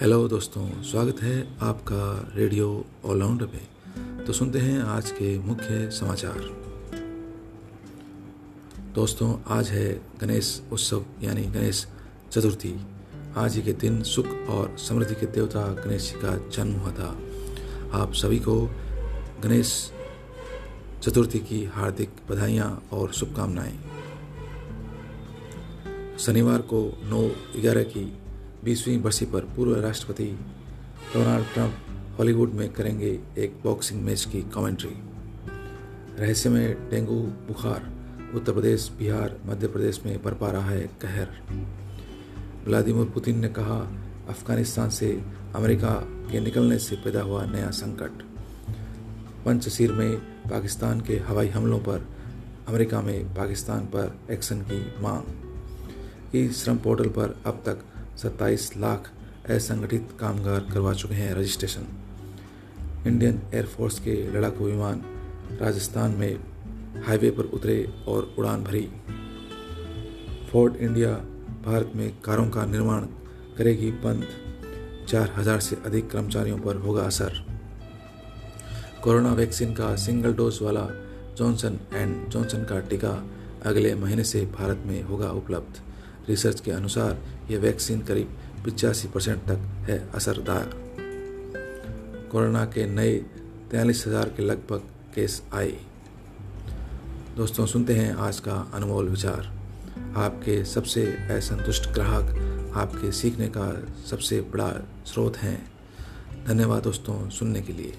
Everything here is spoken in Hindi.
हेलो दोस्तों, स्वागत है आपका रेडियो ऑलराउंडर में तो सुनते हैं आज के मुख्य समाचार। दोस्तों, आज है गणेश उत्सव, यानी गणेश चतुर्थी। आज ही के दिन सुख और समृद्धि के देवता गणेश जी का जन्म हुआ था। आप सभी को गणेश चतुर्थी की हार्दिक बधाइयाँ और शुभकामनाएँ। शनिवार को नौ ग्यारह की बीसवीं बरसी पर पूर्व राष्ट्रपति डोनाल्ड ट्रंप हॉलीवुड में करेंगे एक बॉक्सिंग मैच की कमेंट्री। रहस्य में डेंगू बुखार, उत्तर प्रदेश, बिहार, मध्य प्रदेश में बरपा रहा है कहर। व्लादिमिर पुतिन ने कहा, अफ़गानिस्तान से अमेरिका के निकलने से पैदा हुआ नया संकट। पंचशीर में पाकिस्तान के हवाई हमलों पर, अमेरिका में पाकिस्तान पर एक्शन की मांग। ई श्रम पोर्टल पर अब तक 27 लाख असंगठित कामगार करवा चुके हैं रजिस्ट्रेशन। इंडियन एयरफोर्स के लड़ाकू विमान राजस्थान में हाईवे पर उतरे और उड़ान भरी। फोर्ड इंडिया भारत में कारों का निर्माण करेगी बंद। चार हज़ार से अधिक कर्मचारियों पर होगा असर। कोरोना वैक्सीन का सिंगल डोज वाला जॉनसन एंड जॉनसन का टीका अगले महीने से भारत में होगा उपलब्ध। रिसर्च के अनुसार यह वैक्सीन करीब पिचासी परसेंट तक है असरदार। कोरोना के नए तैंतालीस हज़ार के लगभग केस आए। दोस्तों, सुनते हैं आज का अनमोल विचार। आपके सबसे असंतुष्ट ग्राहक आपके सीखने का सबसे बड़ा स्रोत हैं। धन्यवाद दोस्तों सुनने के लिए।